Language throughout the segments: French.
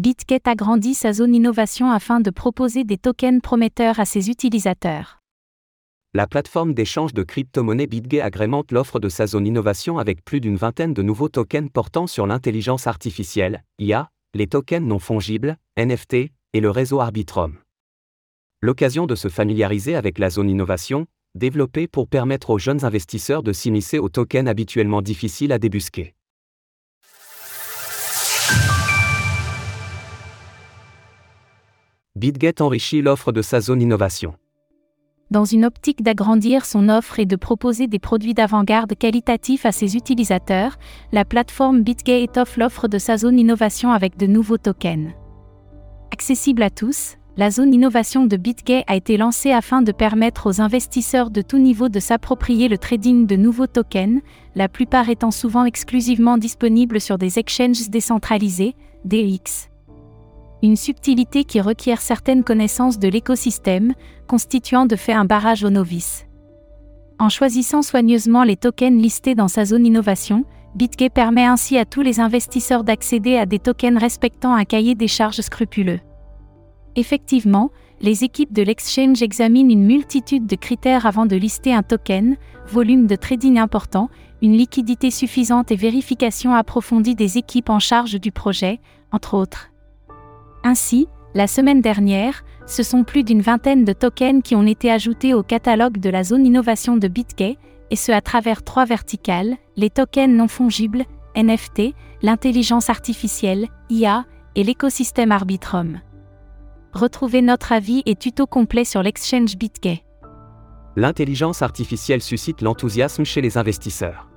BitGet agrandit sa zone innovation afin de proposer des tokens prometteurs à ses utilisateurs. La plateforme d'échange de crypto-monnaies BitGet agrémente l'offre de sa zone innovation avec plus d'une vingtaine de nouveaux tokens portant sur l'intelligence artificielle, IA, les tokens non fongibles, NFT, et le réseau Arbitrum. L'occasion de se familiariser avec la zone innovation, développée pour permettre aux jeunes investisseurs de s'immiscer aux tokens habituellement difficiles à débusquer. BitGet enrichit l'offre de sa zone innovation. Dans une optique d'agrandir son offre et de proposer des produits d'avant-garde qualitatifs à ses utilisateurs, la plateforme BitGet étoffe l'offre de sa zone innovation avec de nouveaux tokens. Accessible à tous, la zone innovation de BitGay a été lancée afin de permettre aux investisseurs de tout niveau de s'approprier le trading de nouveaux tokens, la plupart étant souvent exclusivement disponibles sur des exchanges décentralisés, DEX. Une subtilité qui requiert certaines connaissances de l'écosystème, constituant de fait un barrage aux novices. En choisissant soigneusement les tokens listés dans sa zone innovation, BitGay permet ainsi à tous les investisseurs d'accéder à des tokens respectant un cahier des charges scrupuleux. Effectivement, les équipes de l'exchange examinent une multitude de critères avant de lister un token, volume de trading important, une liquidité suffisante et vérification approfondie des équipes en charge du projet, entre autres. Ainsi, la semaine dernière, ce sont plus d'une vingtaine de tokens qui ont été ajoutés au catalogue de la zone innovation de BitGay, et ce à travers trois verticales, les tokens non fongibles, NFT, l'intelligence artificielle, IA, et l'écosystème Arbitrum. Retrouvez notre avis et tuto complet sur l'exchange BitGay. L'intelligence artificielle suscite l'enthousiasme chez les investisseurs.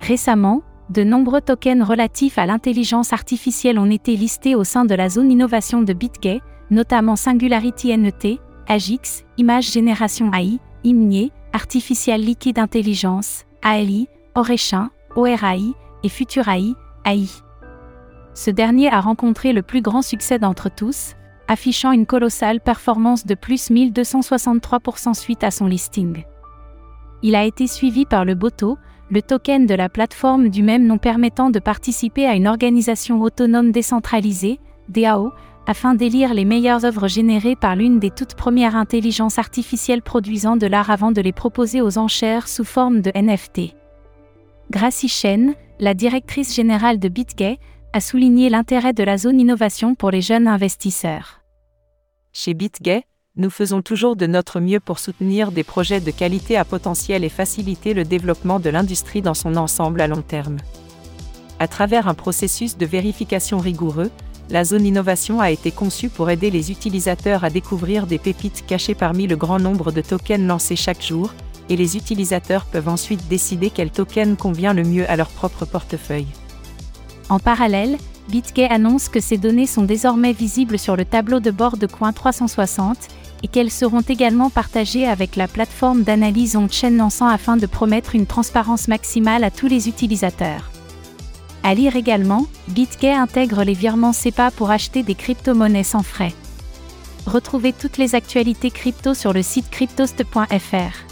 Récemment, de nombreux tokens relatifs à l'intelligence artificielle ont été listés au sein de la zone innovation de BitGay, notamment Singularity NET, AGIX, Image Génération AI, IMNIE, Artificial Liquid Intelligence, ALI, Orechin, ORAI et Futurai, AI. Ce dernier a rencontré le plus grand succès d'entre tous, affichant une colossale performance de plus 1263% suite à son listing. Il a été suivi par le BOTO, le token de la plateforme du même nom permettant de participer à une organisation autonome décentralisée, DAO, afin d'élire les meilleures œuvres générées par l'une des toutes premières intelligences artificielles produisant de l'art avant de les proposer aux enchères sous forme de NFT. Gracie Chen, la directrice générale de BitGay, a souligné l'intérêt de la zone innovation pour les jeunes investisseurs. Chez BitGay, nous faisons toujours de notre mieux pour soutenir des projets de qualité à potentiel et faciliter le développement de l'industrie dans son ensemble à long terme. À travers un processus de vérification rigoureux, la zone innovation a été conçue pour aider les utilisateurs à découvrir des pépites cachées parmi le grand nombre de tokens lancés chaque jour, et les utilisateurs peuvent ensuite décider quel token convient le mieux à leur propre portefeuille. En parallèle, BitGay annonce que ces données sont désormais visibles sur le tableau de bord de Coin 360 et qu'elles seront également partagées avec la plateforme d'analyse on-chain lançant afin de promettre une transparence maximale à tous les utilisateurs. À lire également, BitGay intègre les virements SEPA pour acheter des crypto-monnaies sans frais. Retrouvez toutes les actualités crypto sur le site cryptost.fr.